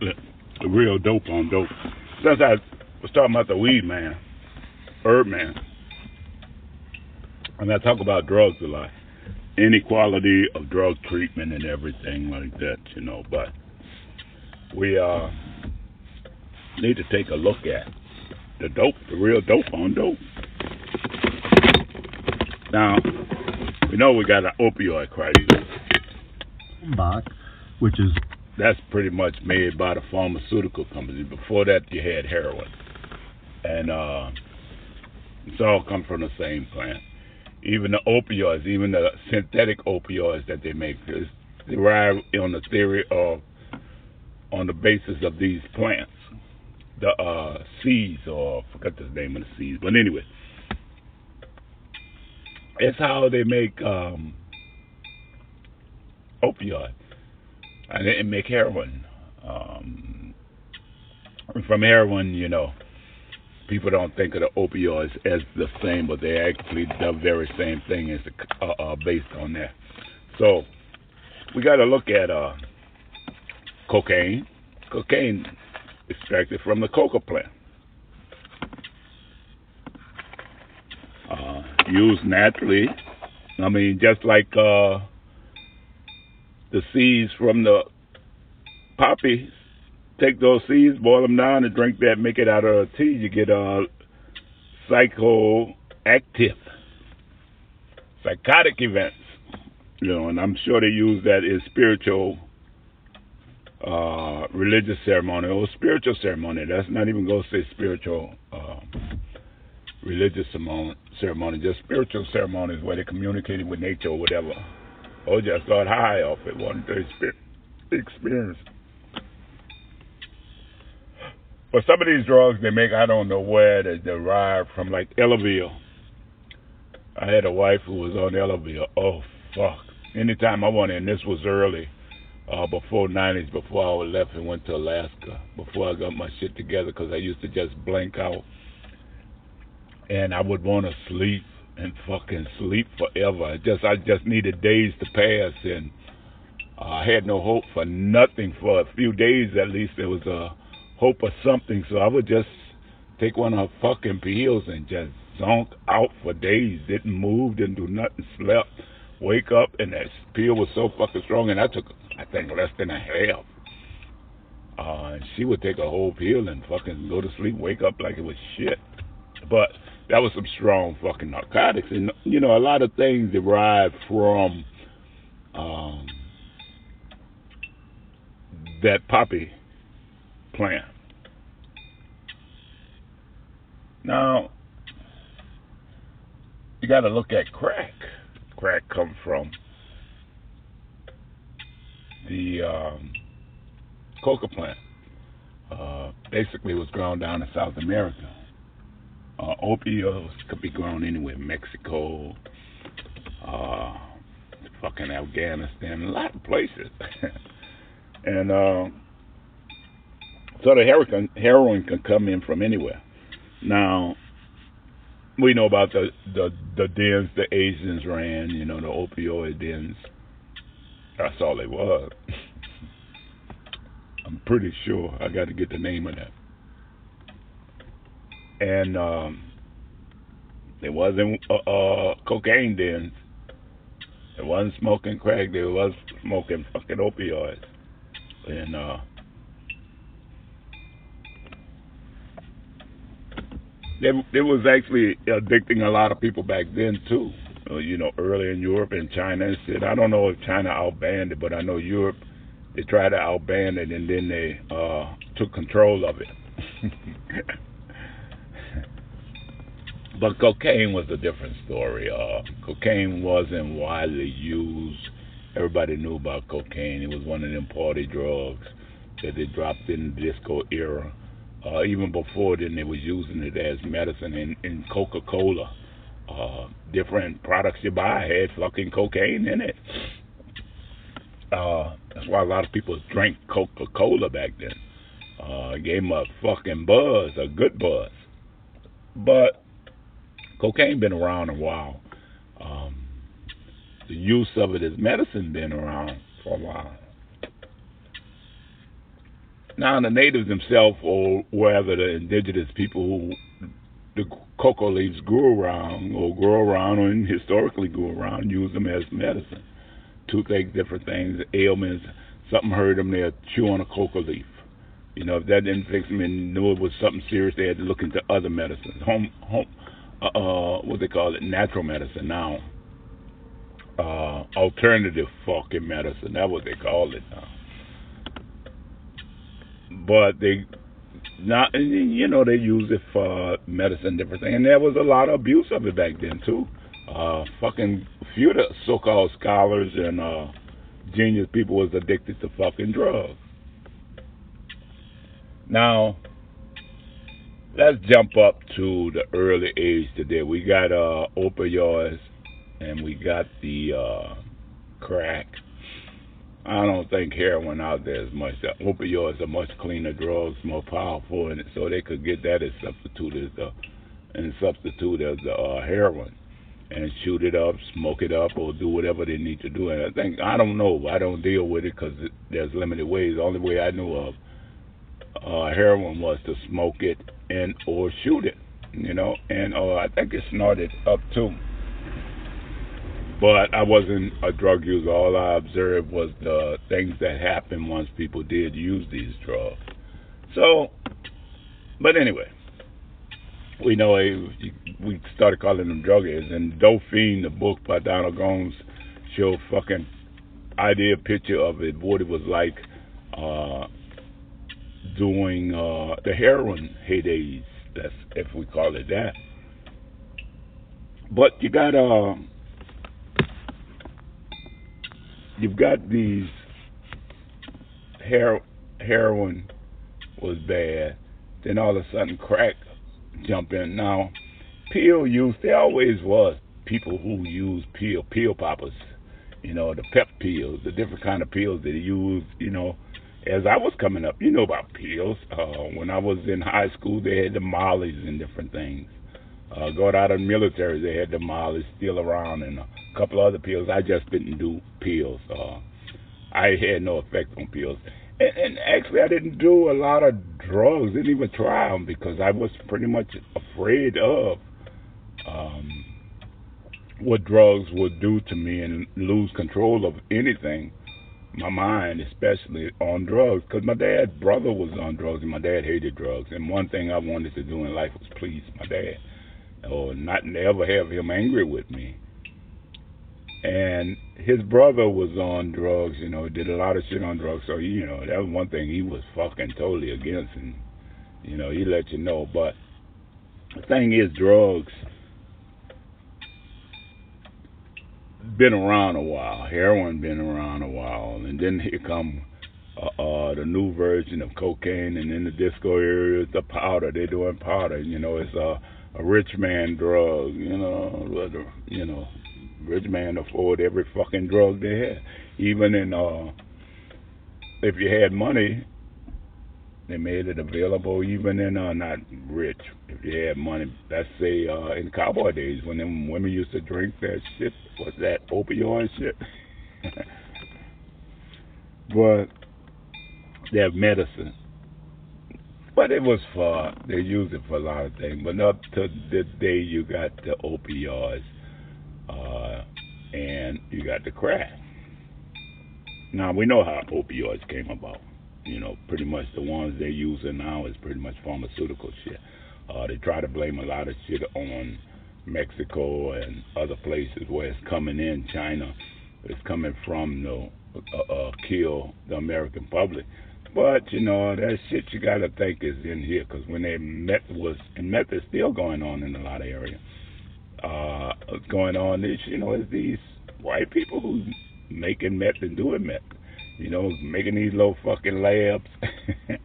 the real dope on dope. Since I was talking about the weed man, herb man, and I talk about drugs a lot, inequality of drug treatment and everything like that, you know. But we uh, need to take a look at the dope, the real dope on dope. Now, we know we got an opioid crisis. Bach, which is That's pretty much made by the pharmaceutical companies. Before that, you had heroin, and uh, it's all come from the same plant. Even the opioids, even the synthetic opioids that they make, is derived on the theory of, on the basis of these plants, the uh, seeds, or I forgot the name of the seeds, but anyway, it's how they make um, opioid and they make heroin. Um, from heroin, you know, people don't think of the opioids as the same, but they actually the very same thing is uh, uh, based on that. So we got to look at uh, cocaine. Cocaine extracted from the coca plant. Uh, used naturally. I mean, just like uh, the seeds from the poppy, take those seeds, boil them down, and drink that. Make it out of a tea. You get uh, psychoactive, psychotic events. You know, and I'm sure they use that in spiritual, uh, religious ceremony or spiritual ceremony. That's not even going to say spiritual, uh, religious ceremony, ceremony. Just spiritual ceremonies where they communicated with nature or whatever or just got high off it one day experience. But some of these drugs they make, I don't know where they derive from, like Elavil. I had a wife who was on Elavil. Oh, fuck. Anytime I went in, this was early, uh, before 90s, before I left and went to Alaska, before I got my shit together, because I used to just blank out. And I would want to sleep and fucking sleep forever. Just I just needed days to pass, and I had no hope for nothing for a few days at least. There was a hope of something, so I would just take one of her fucking pills and just zonk out for days. Didn't move, didn't do nothing, slept, wake up, and that pill was so fucking strong, and I took I think less than a half. Uh, she would take a whole pill and fucking go to sleep, wake up like it was shit. But that was some strong fucking narcotics, and you know a lot of things derive from um, that poppy plant. Now you got to look at crack. Crack comes from the um, coca plant. Uh, basically, was grown down in South America uh, opioids could be grown anywhere, Mexico, uh, fucking Afghanistan, a lot of places. and uh, so the heroin, heroin can come in from anywhere. Now, we know about the, the, the dens the Asians ran, you know, the opioid dens. That's all they was. I'm pretty sure. I got to get the name of that and um, wasn't uh, uh, cocaine dens. It wasn't smoking crack. They was smoking fucking opioids, and uh, they it was actually addicting a lot of people back then too. Uh, you know, early in Europe and China and shit. I don't know if China outbanned it, but I know Europe they tried to outban it and then they uh, took control of it. But cocaine was a different story. Uh, cocaine wasn't widely used. Everybody knew about cocaine. It was one of them party drugs that they dropped in the disco era. Uh, even before then, they was using it as medicine in, in Coca-Cola. Uh, different products you buy had fucking cocaine in it. Uh, that's why a lot of people drank Coca-Cola back then. Uh, gave them a fucking buzz, a good buzz. But cocaine been around a while. Um, the use of it as medicine been around for a while. Now the natives themselves, or wherever the indigenous people who the cocoa leaves grew around, or grow around, or historically grew around, use them as medicine. Toothache, different things, ailments. Something hurt them, they'd chew on a cocoa leaf. You know, if that didn't fix them and knew it was something serious, they had to look into other medicines. Home, home, uh, uh what they call it, natural medicine now. Uh, alternative fucking medicine. That's what they call it now but they not you know they use it for medicine different thing. and there was a lot of abuse of it back then too uh fucking few of the so-called scholars and uh genius people was addicted to fucking drugs now let's jump up to the early age today we got uh opioids and we got the uh crack I don't think heroin out there is much. Opioids are much cleaner drugs, more powerful, and so they could get that as substitute as the and substitute as the uh, heroin and shoot it up, smoke it up, or do whatever they need to do. And I think I don't know. I don't deal with it because there's limited ways. The only way I knew of uh, heroin was to smoke it and or shoot it. You know, and uh, I think it snorted up too but I wasn't a drug user. All I observed was the things that happened once people did use these drugs. So, but anyway, we know we started calling them druggies. And Dopefiend, the book by Donald Goines, showed fucking idea picture of it, what it was like uh, doing uh, the heroin heydays. That's if we call it that. But you got uh, you've got these her- heroin was bad, then all of a sudden crack jump in. Now, pill use there always was people who use pill pill poppers, you know, the pep pills, the different kind of pills that they use, you know. As I was coming up, you know about pills. Uh, when I was in high school, they had the mollies and different things. Uh, got out of the military, they had the mollies still around, and uh, couple other pills. I just didn't do pills. Uh, I had no effect on pills. And, and actually, I didn't do a lot of drugs. Didn't even try them because I was pretty much afraid of um, what drugs would do to me and lose control of anything. My mind, especially on drugs, because my dad's brother was on drugs and my dad hated drugs. And one thing I wanted to do in life was please my dad, or not ever have him angry with me and his brother was on drugs, you know, did a lot of shit on drugs. So you know, that was one thing he was fucking totally against, and you know, he let you know. But the thing is, drugs been around a while. Heroin been around a while, and then here come uh, uh the new version of cocaine, and in the disco area, the powder. They're doing powder. You know, it's a a rich man drug. You know, you know rich man afford every fucking drug they had. Even in uh if you had money, they made it available even in uh not rich. If you had money, let's say uh in cowboy days when them women used to drink that shit, was that opioid shit? but they have medicine. But it was for they use it for a lot of things. But up to the day you got the opioids uh, and you got the crack. Now we know how opioids came about. You know, pretty much the ones they're using now is pretty much pharmaceutical shit. Uh, they try to blame a lot of shit on Mexico and other places where it's coming in. China, it's coming from the uh, uh, kill the American public. But you know that shit you gotta think is in here because when they met was and meth is still going on in a lot of areas uh, going on is, you know, is these white people who making meth and doing meth, you know, making these little fucking labs,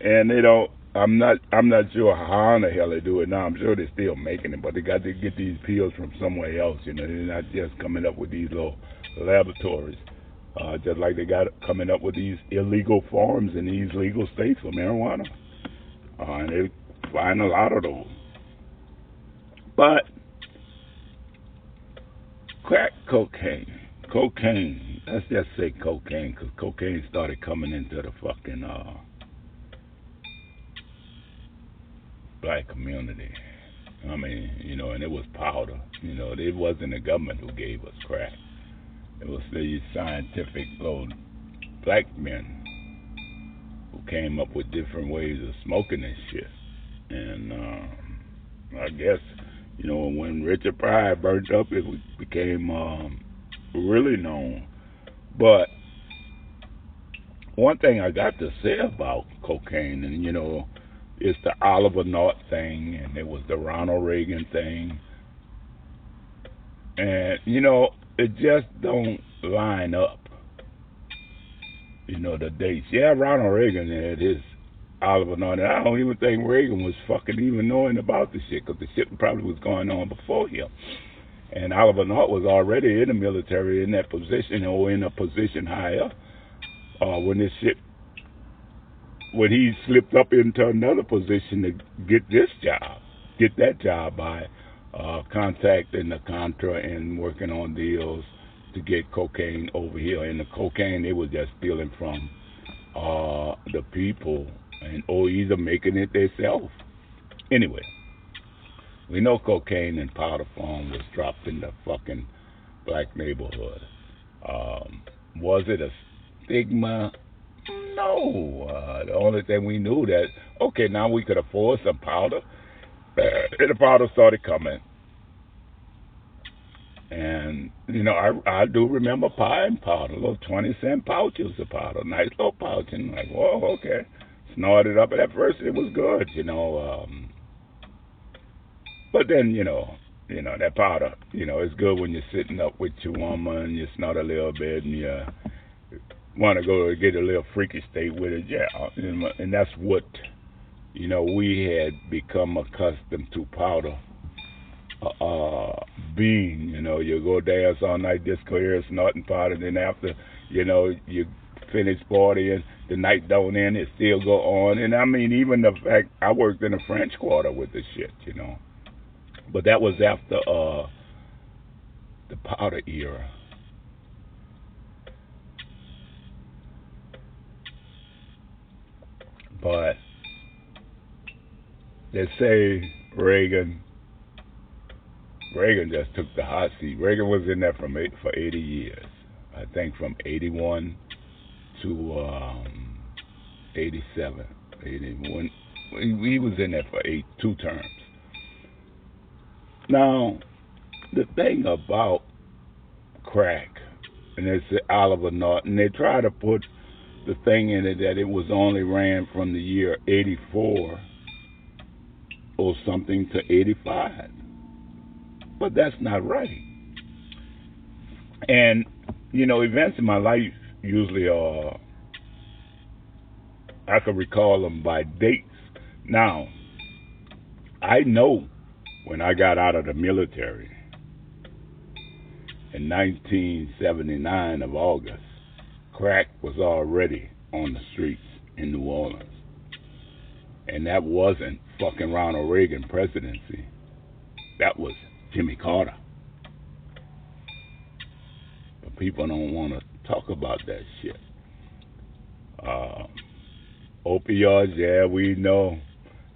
and they don't. I'm not. I'm not sure how in the hell they do it now. I'm sure they're still making it, but they got to get these pills from somewhere else. You know, they're not just coming up with these little laboratories. Uh, just like they got coming up with these illegal farms in these legal states for marijuana. Uh, and they find a lot of those. But crack cocaine. Cocaine let's just say cocaine, because cocaine started coming into the fucking uh, black community. I mean, you know, and it was powder. You know, it wasn't the government who gave us crack. It was these scientific old black men who came up with different ways of smoking this shit. And um, I guess, you know, when Richard Pryor burnt up, it became um, really known but one thing I got to say about cocaine, and you know, it's the Oliver North thing, and it was the Ronald Reagan thing, and you know, it just don't line up. You know the dates. Yeah, Ronald Reagan had his Oliver North. And I don't even think Reagan was fucking even knowing about the shit because the shit probably was going on before him. And Oliver North was already in the military in that position or in a position higher uh, when this shit when he slipped up into another position to get this job, get that job by uh, contacting the Contra and working on deals to get cocaine over here. And the cocaine they were just stealing from uh, the people and or either making it themselves. Anyway, we know cocaine and powder form was dropped in the fucking black neighborhood. Um, was it a stigma? No. Uh, the only thing we knew that okay, now we could afford some powder, and the powder started coming. And you know, I I do remember pine powder, little twenty cent pouches of powder, nice little pouch, and like, whoa, okay, snorted up. And at first, it was good, you know. Um, but then, you know, you know that powder, you know, it's good when you're sitting up with your woman, you snort a little bit, and you want to go get a little freaky state with it, yeah. And, and that's what, you know, we had become accustomed to powder uh, uh being. You know, you go dance all night, disco here, snorting powder, then after, you know, you finish partying, the night don't end, it still go on. And I mean, even the fact I worked in the French Quarter with the shit, you know, but that was after uh the powder era. But they say Reagan Reagan just took the hot seat. Reagan was in there from eight, for 80 years. I think from 81 to um, 87. 81. He was in there for eight, two terms. Now, the thing about crack, and it's Oliver Norton, they try to put the thing in it that it was only ran from the year 84 or something to 85. But that's not right. And, you know, events in my life usually are, I can recall them by dates. Now, I know when I got out of the military in 1979 of August, crack was already on the streets in New Orleans. And that wasn't fucking Ronald Reagan presidency. That was Jimmy Carter. But people don't want to talk about that shit. Uh, opioids, yeah, we know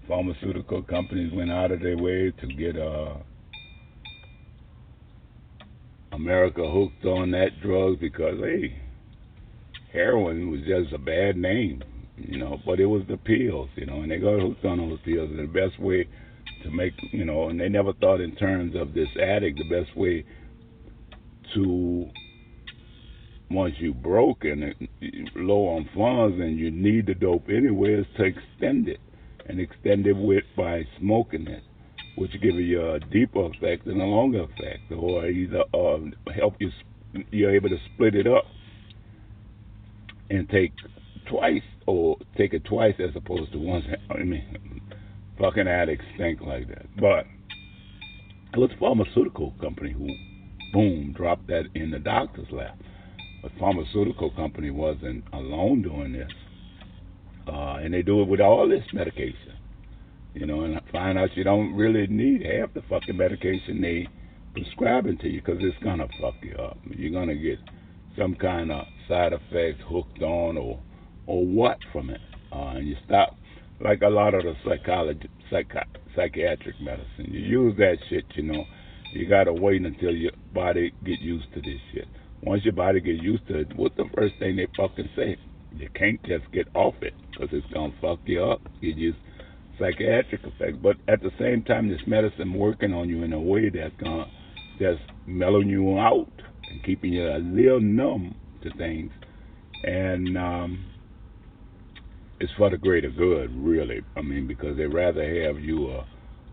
pharmaceutical companies went out of their way to get uh, America hooked on that drug because, hey, heroin was just a bad name, you know, but it was the pills, you know, and they got hooked on those pills. And the best way to make, you know, and they never thought in terms of this addict, the best way to, once you broke and low on funds and you need the dope anyway, is to extend it and extend it with by smoking it, which give you a deeper effect and a longer effect, or either uh, help you, you're able to split it up and take twice or take it twice as opposed to once. I mean, fucking addicts think like that. But it was a pharmaceutical company who, boom, dropped that in the doctor's lap. But pharmaceutical company wasn't alone doing this. Uh, and they do it with all this medication. You know, and I find out you don't really need half the fucking medication they prescribing to you because it's going to fuck you up. You're going to get some kind of side effect hooked on or or what from it. Uh, and you stop like a lot of the psychology, psychi- psychiatric medicine. You use that shit, you know. You gotta wait until your body get used to this shit. Once your body get used to it, what's the first thing they fucking say? You can't just get off it because it's gonna fuck you up. You use psychiatric effects, but at the same time, this medicine working on you in a way that's gonna just mellowing you out and keeping you a little numb to things, and um, it's for the greater good, really. I mean, because they rather have you a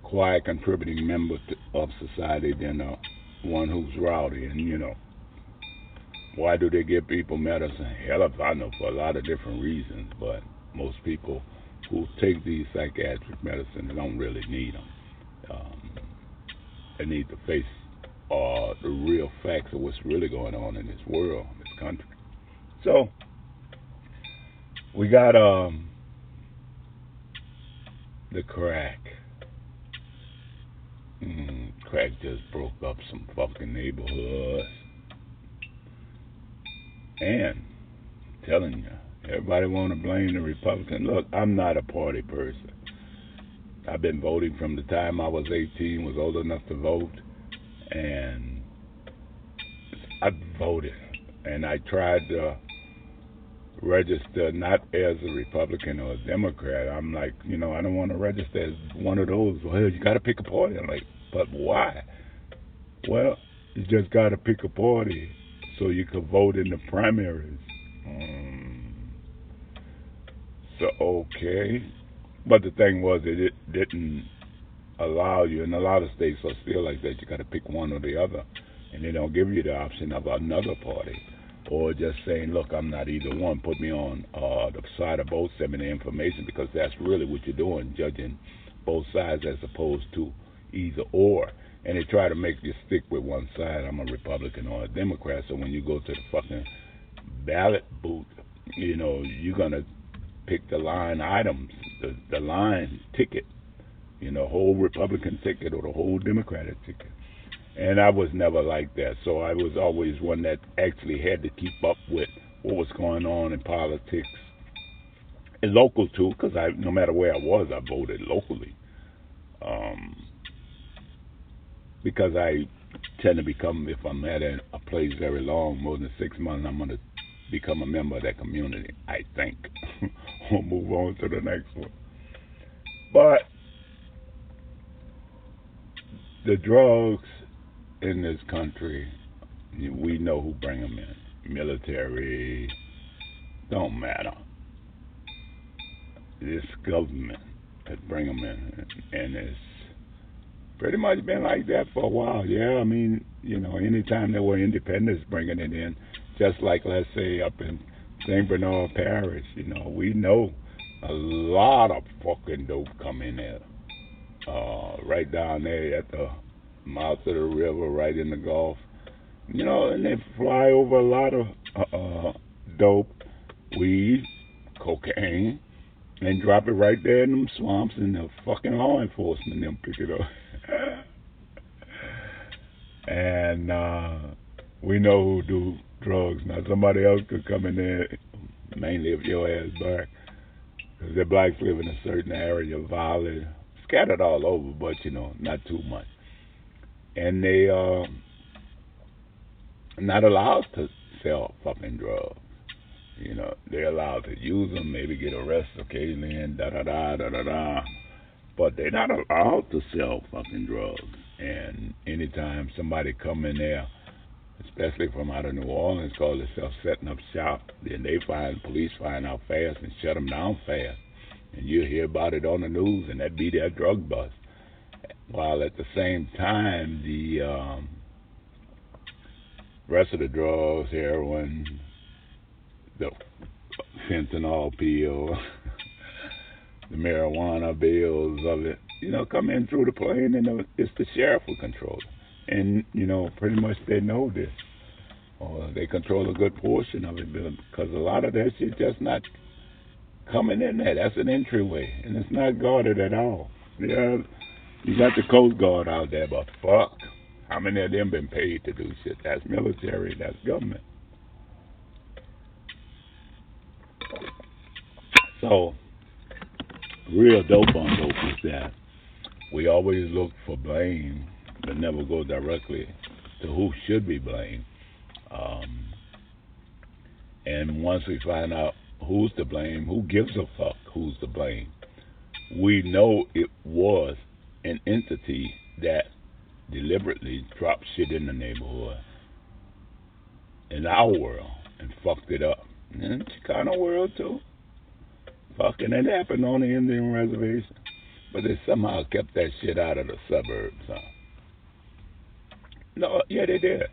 quiet, contributing member to, of society than a one who's rowdy, and you know. Why do they give people medicine? Hell if I know for a lot of different reasons, but most people who take these psychiatric medicine don't really need them. Um, they need to face uh, the real facts of what's really going on in this world, in this country. So we got um, the crack. Mm, crack just broke up some fucking neighborhoods. And I'm telling you, everybody want to blame the Republican. Look, I'm not a party person. I've been voting from the time I was 18, was old enough to vote, and I voted, and I tried to register not as a Republican or a Democrat. I'm like, you know, I don't want to register as one of those. Well, you got to pick a party. I'm like, but why? Well, you just got to pick a party so you could vote in the primaries. Um, okay, but the thing was, it, it didn't allow you, and a lot of states are still like that. You got to pick one or the other, and they don't give you the option of another party, or just saying, "Look, I'm not either one. Put me on uh, the side of both. Send me the information," because that's really what you're doing, judging both sides as opposed to either or. And they try to make you stick with one side. I'm a Republican or a Democrat. So when you go to the fucking ballot booth, you know you're gonna pick the line items, the, the line ticket, you know, whole Republican ticket or the whole Democratic ticket. And I was never like that. So I was always one that actually had to keep up with what was going on in politics, and local too, because I, no matter where I was, I voted locally. Um, because I tend to become, if I'm at a, a place very long, more than six months, I'm going to become a member of that community, I think. we'll move on to the next one. But the drugs in this country, we know who bring them in. Military, don't matter. This government that bring them in, and it's pretty much been like that for a while. Yeah, I mean, you know, anytime there were independents bringing it in, just like let's say up in St. Bernard Parish, you know, we know a lot of fucking dope come in there. Uh, right down there at the mouth of the river, right in the Gulf. You know, and they fly over a lot of uh, uh, dope, weed, cocaine, and drop it right there in them swamps, and the fucking law enforcement them pick it up. and uh, we know who do drugs. Now somebody else could come in there, mainly if your ass black, because the blacks live in a certain area, violent, scattered all over, but you know, not too much. And they uh, not allowed to sell fucking drugs. You know, they're allowed to use them, maybe get arrested occasionally, and da da da da da da. But they're not allowed to sell fucking drugs. And anytime somebody come in there, especially from out of New Orleans, call themselves setting up shop, then they find police find out fast and shut them down fast. And you hear about it on the news, and that be their drug bust. While at the same time, the um, rest of the drugs, heroin, the fentanyl pill, the marijuana bills of it, you know, come in through the plane, and it's the sheriff who controls it. And you know, pretty much they know this, or they control a good portion of it, because um, a lot of that shit just not coming in there. That's an entryway, and it's not guarded at all. Yeah, you got the Coast Guard out there, but fuck, how many of them been paid to do shit? That's military. That's government. So real dope on dope is that we always look for blame, but never go directly to who should be blamed. Um, and once we find out who's to blame, who gives a fuck who's to blame, we know it was an entity that deliberately dropped shit in the neighborhood in our world and fucked it up. In the Chicano world too. Fucking it happened on the Indian reservation. But they somehow kept that shit out of the suburbs, huh? No, yeah, they did.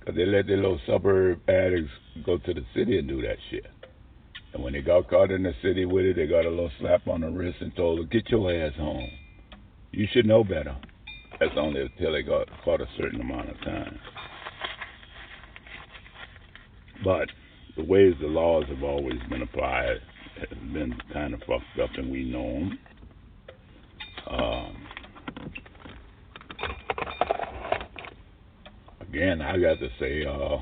Because they let their little suburb addicts go to the city and do that shit. And when they got caught in the city with it, they got a little slap on the wrist and told them, get your ass home. You should know better. That's only until they got caught a certain amount of time. But the ways the laws have always been applied have been kind of fucked up, and we know them. Um, again, I got to say, uh,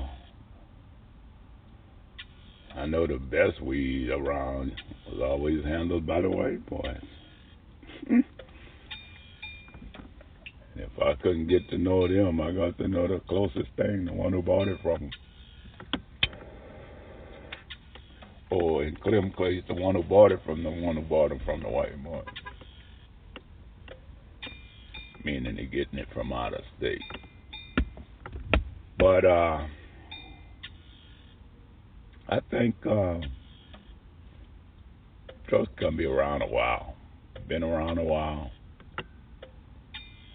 I know the best weed around was always handled by the white boys. if I couldn't get to know them, I got to know the closest thing, the one who bought it from them. Or in Clem Clay, the one who bought it from the one who bought it from the white boy meaning they're getting it from out of state. But uh, I think uh, drugs gonna be around a while. Been around a while.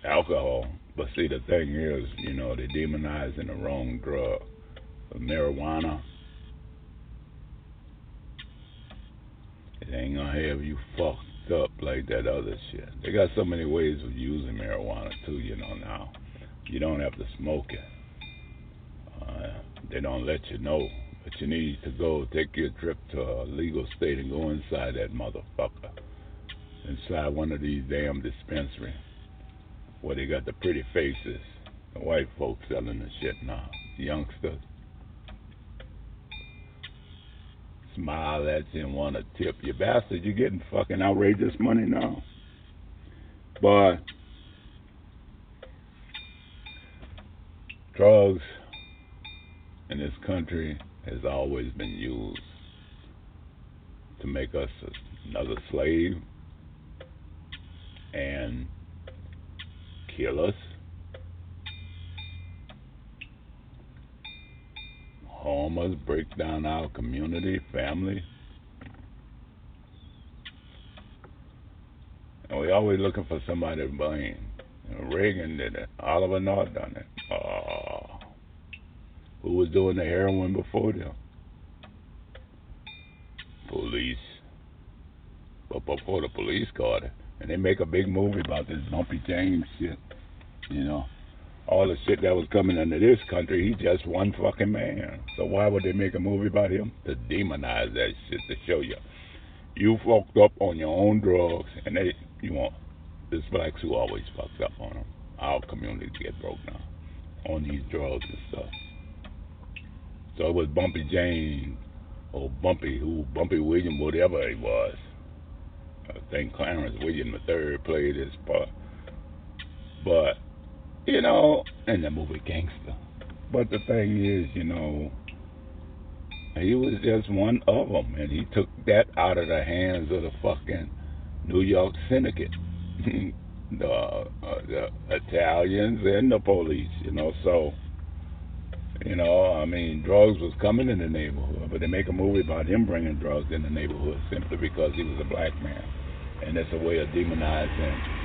Alcohol, but see the thing is, you know, they're demonizing the wrong drug. The marijuana, it ain't gonna have you fucked up like that other shit. They got so many ways of using marijuana too, you know. Now you don't have to smoke it. Uh, they don't let you know, but you need to go take your trip to a legal state and go inside that motherfucker, inside one of these damn dispensaries where they got the pretty faces, the white folks selling the shit now, The youngsters. smile at you and want to tip you. Bastard, you're getting fucking outrageous money now. But drugs in this country has always been used to make us another slave and kill us harm us, break down our community, family. And we always looking for somebody to blame. Reagan did it. Oliver North done it. Who was doing the heroin before them? Police. But before the police caught it, and they make a big movie about this Bumpy James shit. You know, all the shit that was coming into this country, he's just one fucking man. So why would they make a movie about him? To demonize that shit to show you you fucked up on your own drugs, and they you want this blacks who always fucks up on them. Our community get broke down on these drugs and stuff. So it was Bumpy James or Bumpy who Bumpy William, whatever he was. I think Clarence William III played his part. But you know, in the movie Gangster. But the thing is, you know, he was just one of them, and he took that out of the hands of the fucking New York syndicate, the, uh, the Italians and the police, you know. So, you know, I mean, drugs was coming in the neighborhood, but they make a movie about him bringing drugs in the neighborhood simply because he was a black man, and it's a way of demonizing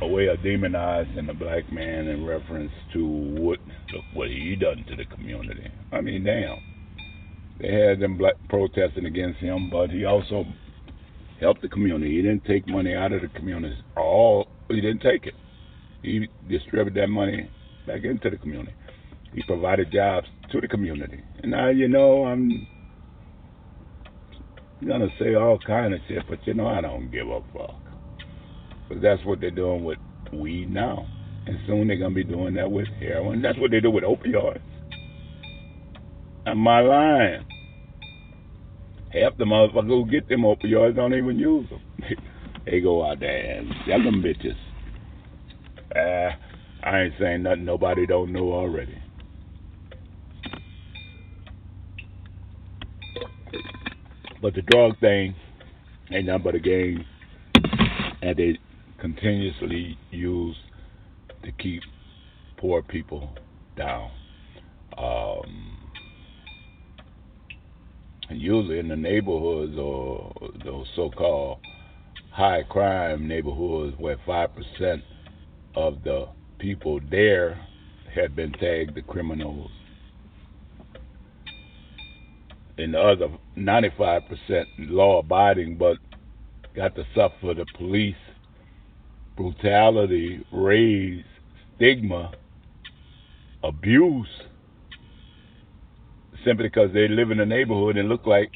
a way of demonizing the black man in reference to what what he done to the community. I mean, damn. They had them black protesting against him, but he also helped the community. He didn't take money out of the community. All he didn't take it. He distributed that money back into the community. He provided jobs to the community. And now you know I'm gonna say all kind of shit, but you know I don't give a fuck. Because that's what they're doing with weed now. And soon they're to be doing that with heroin. That's what they do with opioids. Am I lying? Half the motherfuckers who get them opioids don't even use them. they go out there and sell them bitches. Uh, I ain't saying nothing nobody don't know already. But the drug thing ain't nothing but a game, and they continuously use to keep poor people down. Um, and usually in the neighborhoods or those so-called high crime neighborhoods where five percent of the people there had been tagged the criminals and the other 95% law abiding, but got to suffer the police brutality, raise, stigma, abuse, simply because they live in a neighborhood and look like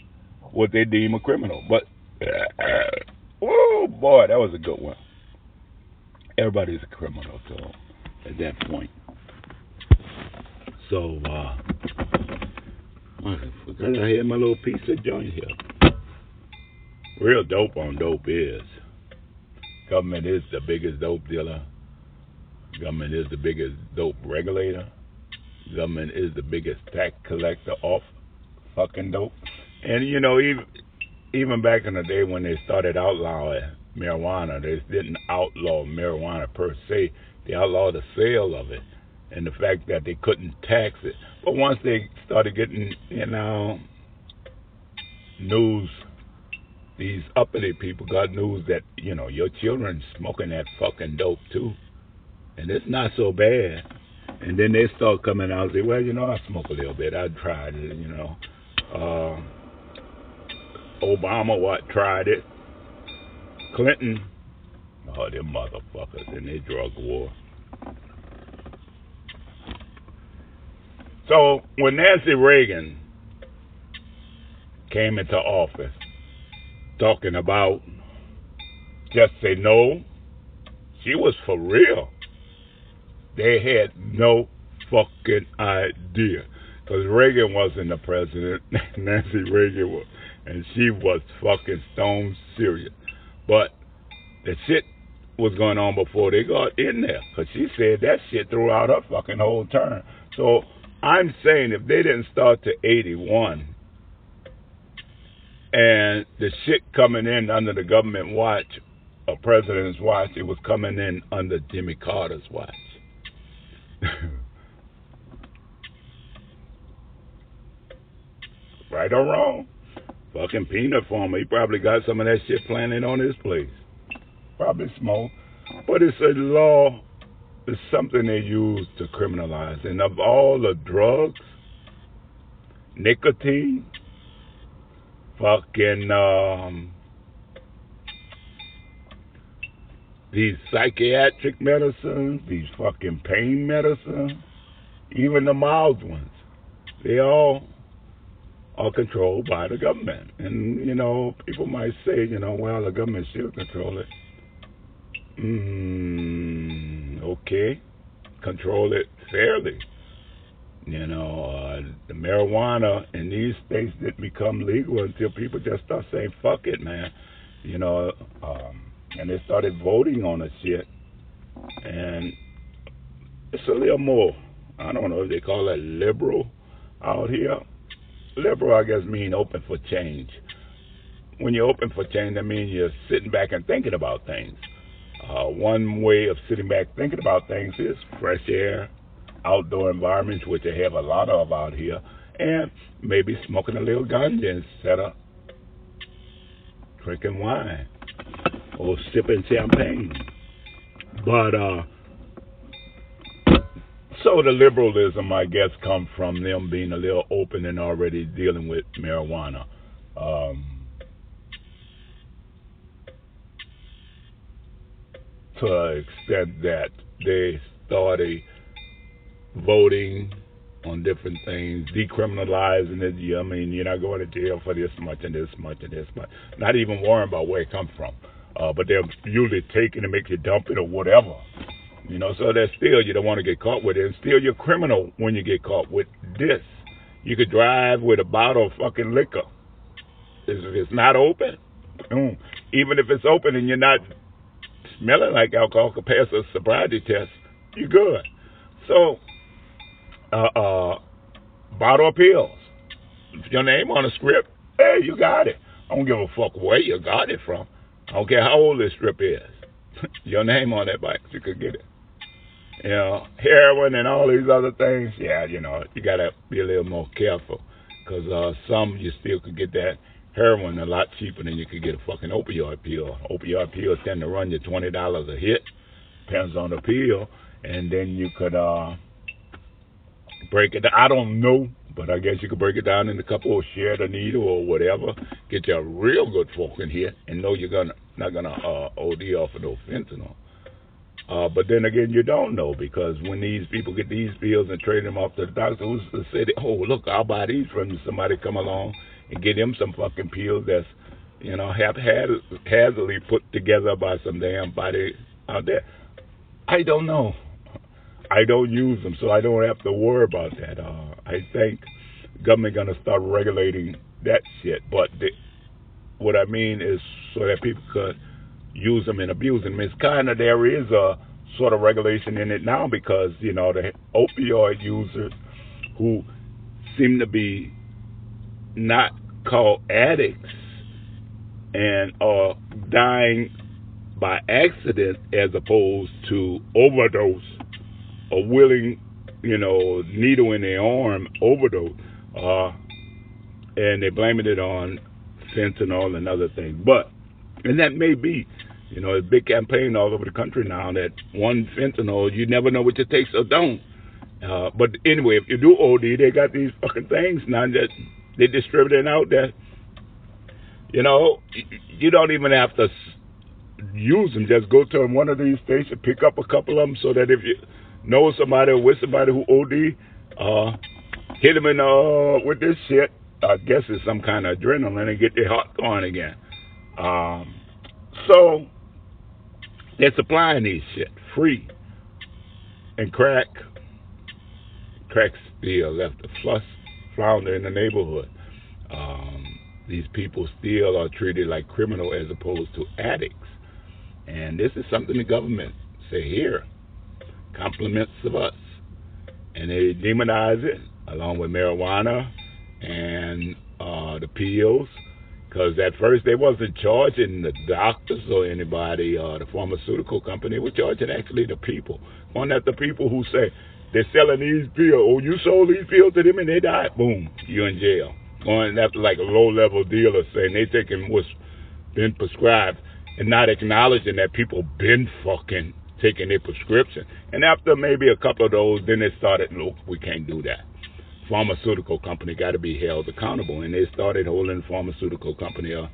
what they deem a criminal. But, oh boy, that was a good one. Everybody's a criminal, so at that point. So, uh, I forgot I had my little piece of joint here. Real dope on dope is. Government is the biggest dope dealer. Government is the biggest dope regulator. Government is the biggest tax collector off fucking dope. And you know, even even back in the day when they started outlawing marijuana, they didn't outlaw marijuana per se. They outlawed the sale of it and the fact that they couldn't tax it. But once they started getting, you know, news, these uppity people got news that, you know, your children smoking that fucking dope too. And it's not so bad. And then they start coming out and say, well, you know, I smoke a little bit. I tried it, you know. Uh, Obama, what, tried it. Clinton, oh, them motherfuckers in their drug war. So when Nancy Reagan came into office talking about just say no, she was for real. They had no fucking idea. Because Reagan wasn't the president, Nancy Reagan was, and she was fucking stone serious. But the shit was going on before they got in there. Because she said that shit throughout her fucking whole term. So I'm saying if they didn't start to 81 and the shit coming in under the government watch, a president's watch, it was coming in under Jimmy Carter's watch. right or wrong? Fucking peanut farmer. He probably got some of that shit planted on his place. Probably smoke. But it's a law It's something they use to criminalize. And of all the drugs, nicotine, fucking um, these psychiatric medicines, these fucking pain medicines, even the mild ones, they all are controlled by the government. And, you know, people might say, you know, well, the government should control it. Mm, okay, control it fairly. You know, uh, the marijuana in these states didn't become legal until people just start saying, fuck it, man. You know, um, and they started voting on the shit. And it's a little more, I don't know if they call it liberal out here. Liberal, I guess, mean open for change. When you're open for change, that means you're sitting back and thinking about things. Uh, one way of sitting back thinking about things is fresh air, outdoor environments, which they have a lot of out here, and maybe smoking a little ganja instead of drinking wine or sipping champagne. But uh, so the liberalism, I guess, come from them being a little open and already dealing with marijuana. Um, to an extent that they started voting on different things, decriminalizing it. I mean, you're not going to jail for this much and this much and this much. Not even worrying about where it comes from. Uh, but they're usually taking and make you dump it or whatever. You know, so that still you don't want to get caught with it. And still you're criminal when you get caught with this. You could drive with a bottle of fucking liquor If it's not open. Even if it's open and you're not smelling like alcohol, can pass a sobriety test. You're good. So, uh, uh, bottle of pills. Your name on the script, hey, you got it. I don't give a fuck where you got it from. I don't care how old this strip is. your name on that bike, you could get it. You know, heroin and all these other things. Yeah, you know, you gotta be a little more careful because uh, some you still could get that heroin a lot cheaper than you could get a fucking opioid pill. Opioid pills tend to run you twenty dollars a hit, depends on the pill, and then you could uh break it. I don't know, but I guess you could break it down in a couple or share the needle or whatever. Get you a real good fucking hit, and know you're gonna not gonna uh, OD off of no fentanyl. Uh, but then again, you don't know because when these people get these pills and trade them off to the doctor, who's to say, that, oh, look, I'll buy these from you. Somebody come along and get him some fucking pills that's, you know, haphazardly put together by some damn body out there. I don't know. I don't use them, so I don't have to worry about that. Uh, I think government gonna start regulating that shit. But the, what I mean is so that people could use them and abuse them. It's kind of there is a sort of regulation in it now because you know the opioid users who seem to be not called addicts and are dying by accident as opposed to overdose or willing, you know, needle in their arm overdose. Uh, and they're blaming it on fentanyl and other things. But, and that may be, you know, a big campaign all over the country now that one fentanyl, you never know what it takes or don't. Uh, but anyway, if you do OD, they got these fucking things now that they distributing out there. You know, you don't even have to use them. Just go to one of these stations, pick up a couple of them, so that if you know somebody or with somebody who OD, uh, hit them in uh with this shit. I guess it's some kind of adrenaline and get their heart going again. Um, so they're supplying these shit free. And crack, crack still left a flush flounder in the neighborhood. Um, these people still are treated like criminal as opposed to addicts. And this is something the government say here, compliments of us. And they demonize it along with marijuana and uh, the pills because at first they wasn't charging the doctors or anybody, uh, the pharmaceutical company. They were charging actually the people. One of the people who say they're selling these pills. Oh, you sold these pills to them and they died. Boom, you're in jail. Going after like a low level dealer saying they taking what's been prescribed and not acknowledging that people been fucking taking their prescription. And after maybe a couple of those, then they started, look, we can't do that pharmaceutical company got to be held accountable. And they started holding pharmaceutical company up.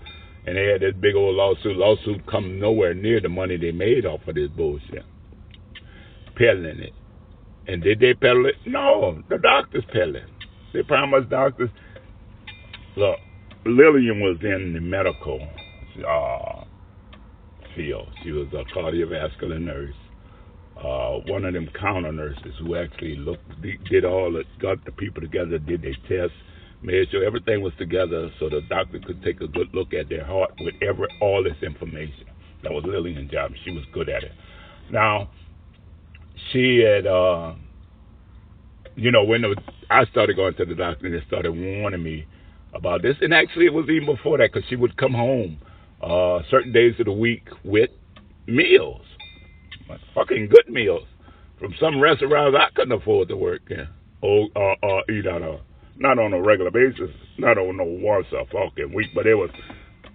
And they had this big old lawsuit. Lawsuit come nowhere near the money they made off of this bullshit. Peddling it. And did they peddle it? No, the doctors peddling. They promised doctors. Look, Lillian was in the medical uh, field. She was a cardiovascular nurse uh, one of them counter nurses who actually looked, did all the, got the people together, did their tests, made sure everything was together so the doctor could take a good look at their heart with every all this information. That was Lillian's job. She was good at it. Now, she had, uh, you know, when I started going to the doctor, they started warning me about this. And actually, it was even before that because she would come home uh, certain days of the week with meals fucking good meals from some restaurants I couldn't afford to work in or, or, or eat at a not on a regular basis, not on no once a fucking week, but it was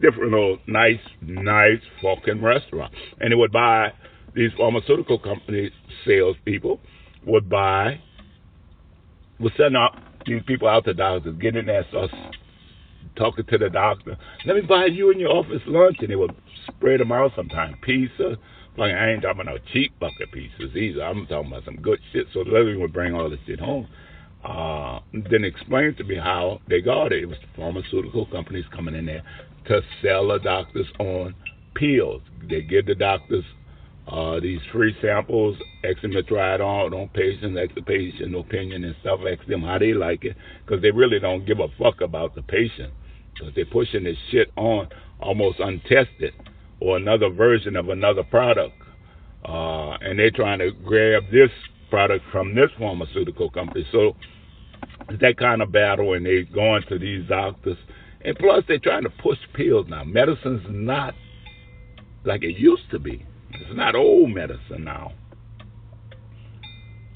different little nice, nice fucking restaurant. And it would buy these pharmaceutical companies salespeople would buy would send out these people out to doctors, get in there, talking to the doctor. Let me buy you and your office lunch, and they would spread them out sometimes pizza, like I ain't talking about no cheap bucket pieces either. I'm talking about some good shit. So the Lily would bring all this shit home. Uh, then explain to me how they got it. It was the pharmaceutical companies coming in there to sell the doctors on pills. They give the doctors uh, these free samples, ask them to try it on on patients, ask the patient opinion and stuff, ask them how they like it, because they really don't give a fuck about the patient. because they're pushing this shit on almost untested or another version of another product. Uh, and they're trying to grab this product from this pharmaceutical company. So it's that kind of battle, and they're going to these doctors. And plus, they're trying to push pills now. Medicine's not like it used to be. It's not old medicine now.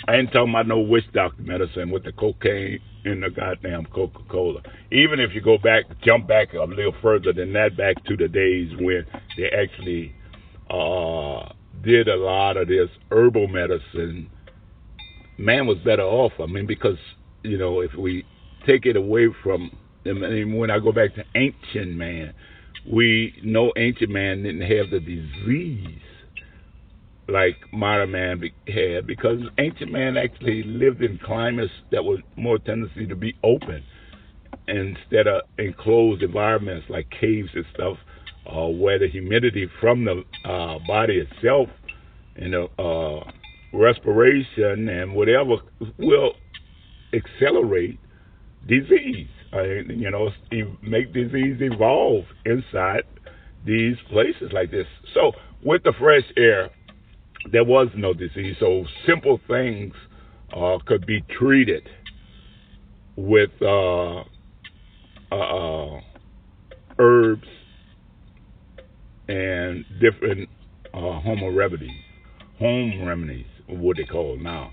I ain't talking about no witch doctor medicine with the cocaine in the goddamn Coca Cola. Even if you go back, jump back a little further than that, back to the days when they actually uh, did a lot of this herbal medicine, man was better off. I mean, because, you know, if we take it away from, I mean, when I go back to ancient man, we know ancient man didn't have the disease like modern man had because ancient man actually lived in climates that were more tendency to be open instead of enclosed environments like caves and stuff uh, where the humidity from the uh, body itself and the uh, respiration and whatever will accelerate disease. You know, make disease evolve inside these places like this. So with the fresh air, there was no disease. So simple things uh, could be treated with uh, uh, uh herbs and different uh, home remedies. Home remedies, what they call now.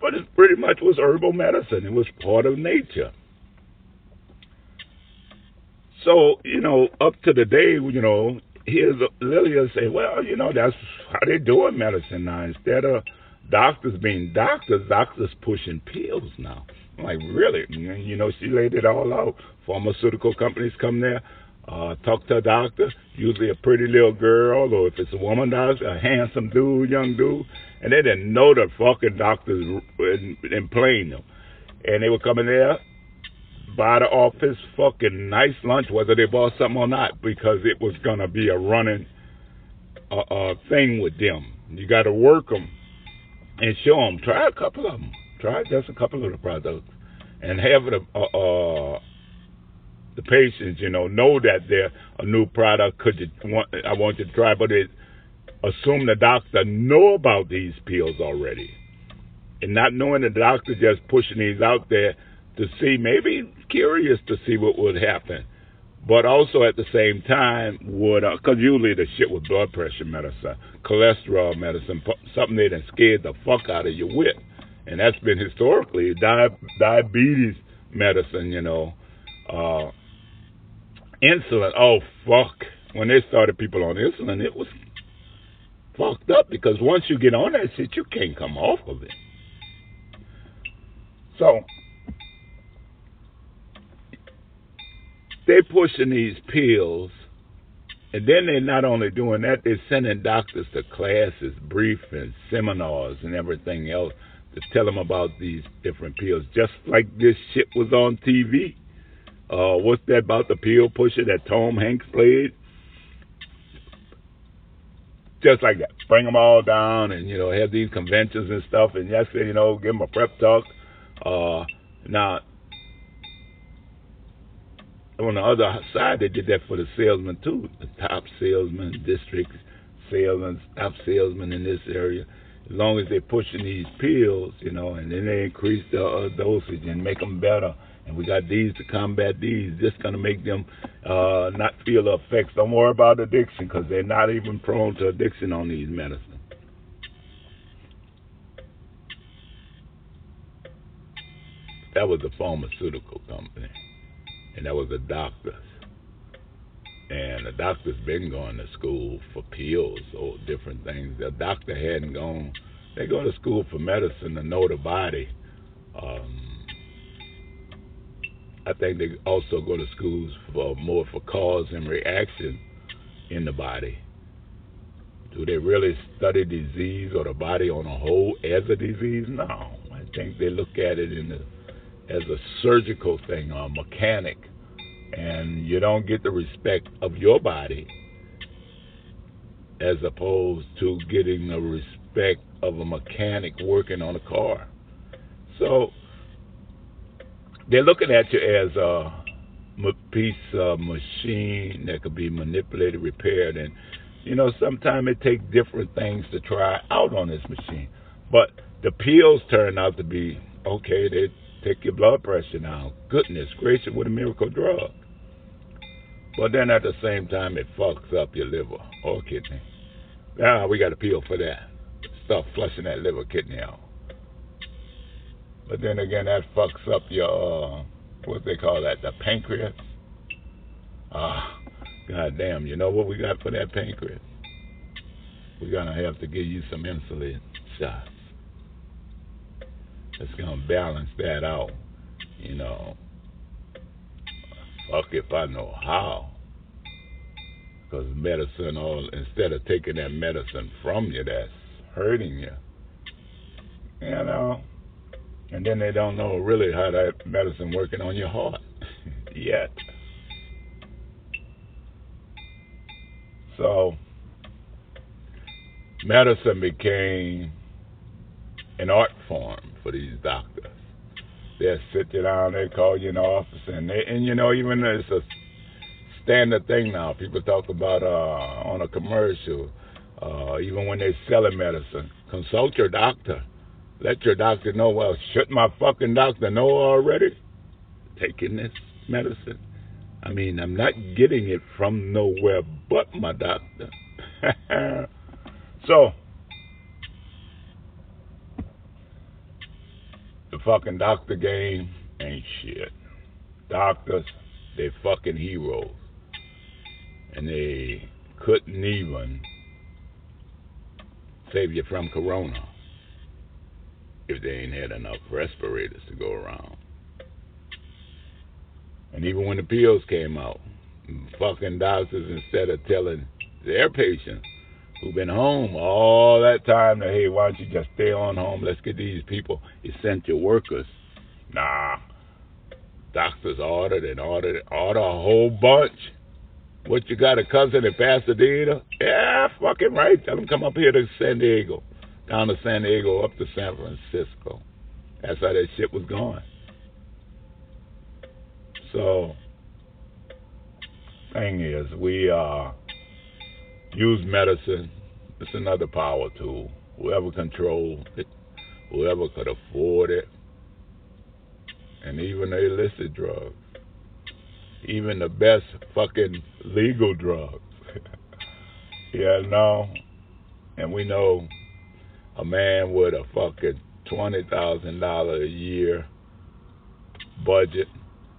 But it pretty much was herbal medicine. It was part of nature. So, you know, up to the day, you know, here's Lilia say, well, you know, that's how they doing medicine now. Instead of doctors being doctors, doctors pushing pills now. I'm like, really? You know, she laid it all out. Pharmaceutical companies come there, uh, talk to a doctor, usually a pretty little girl, or if it's a woman doctor, a handsome dude, young dude, and they didn't know the fucking doctors and, and playing them. And they would come in there, buy the office fucking nice lunch, whether they bought something or not, because it was gonna be a running uh, uh, thing with them. You got to work them and show them. Try a couple of them. Try just a couple of the products, and have the uh, uh, the patients, you know, know that they're a new product. Could you want? I want you to try, but it assume the doctor know about these pills already, and not knowing the doctor just pushing these out there to see, maybe curious to see what would happen. But also at the same time, would because uh, usually the shit with blood pressure medicine, cholesterol medicine, something they done scared the fuck out of you with, and that's been historically di- diabetes medicine. You know, uh, insulin. Oh fuck! When they started people on insulin, it was fucked up because once you get on that shit, you can't come off of it. So they're pushing these pills, and then they're not only doing that, they're sending doctors to classes, briefings, seminars, and everything else to tell them about these different pills. Just like this shit was on TV. Uh, what's that about the pill pusher that Tom Hanks played? Just like that. Bring them all down and, you know, have these conventions and stuff. And yesterday, you know, give them a prep talk. Uh, now, on the other side, they did that for the salesmen too. The top salesman, district salesmen, top salesmen in this area. As long as they're pushing these pills, you know, and then they increase the uh, dosage and make them better. And we got these to combat these. Just going to make them uh, not feel the effects. Don't worry about addiction because they're not even prone to addiction on these medicines. That was a pharmaceutical company and that was the doctors. And the doctor's been going to school for pills or different things. The doctor hadn't gone. They go to school for medicine to know the body. Um, I think they also go to schools for more for cause and reaction in the body. Do they really study disease or the body on a whole as a disease? No. I think they look at it in the as a surgical thing or a mechanic, and you don't get the respect of your body as opposed to getting the respect of a mechanic working on a car. So they're looking at you as a piece of machine that could be manipulated, repaired, and you know sometimes it takes different things to try out on this machine. But the pills turn out to be okay. They take your blood pressure down. Goodness gracious, what a miracle drug! But then at the same time, it fucks up your liver or kidney. Ah, we got to peel for that. Start flushing that liver kidney out. But then again, that fucks up your uh, what they call that, the pancreas. Ah, god damn! You know what we got for that pancreas? We're gonna have to give you some insulin shots. It's gonna balance that out. You know, fuck if I know how. Because medicine, all instead of taking that medicine from you, that's hurting you. You know, and then they don't know really how that medicine working on your heart yet. So medicine became an art form for these doctors. They'll sit you down, they call you in the office, and they, and you know even it's a standard thing now. People talk about uh, on a commercial, uh, even when they're selling medicine, consult your doctor. Let your doctor know. Well, should my fucking doctor know already? Taking this medicine. I mean, I'm not getting it from nowhere but my doctor. so, the fucking doctor game ain't shit. Doctors, they fucking heroes. And they couldn't even save you from corona if they ain't had enough respirators to go around. And even when the pills came out, fucking doctors, instead of telling their patients who've been home all that time that, hey, why don't you just stay on home? Let's get these people essential workers. Nah. Doctors ordered and ordered, order a whole bunch. What, you got a cousin in Pasadena? Yeah, fucking right. Tell them come up here to San Diego down to San Diego, up to San Francisco. That's how that shit was going. So, thing is, we uh, use medicine. It's another power tool. Whoever controls it, whoever could afford it, and even the illicit drugs, even the best fucking legal drugs. yeah, no. And we know a man with a fucking twenty thousand dollar a year budget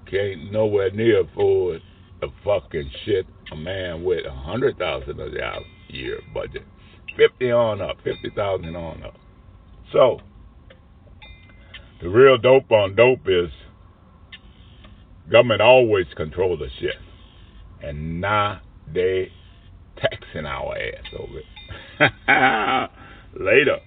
can't nowhere near afford the fucking shit a man with a hundred thousand a year budget. Fifty on up, fifty thousand on up. So the real dope on dope is government always control the shit. And now they taxing our ass over it. Later.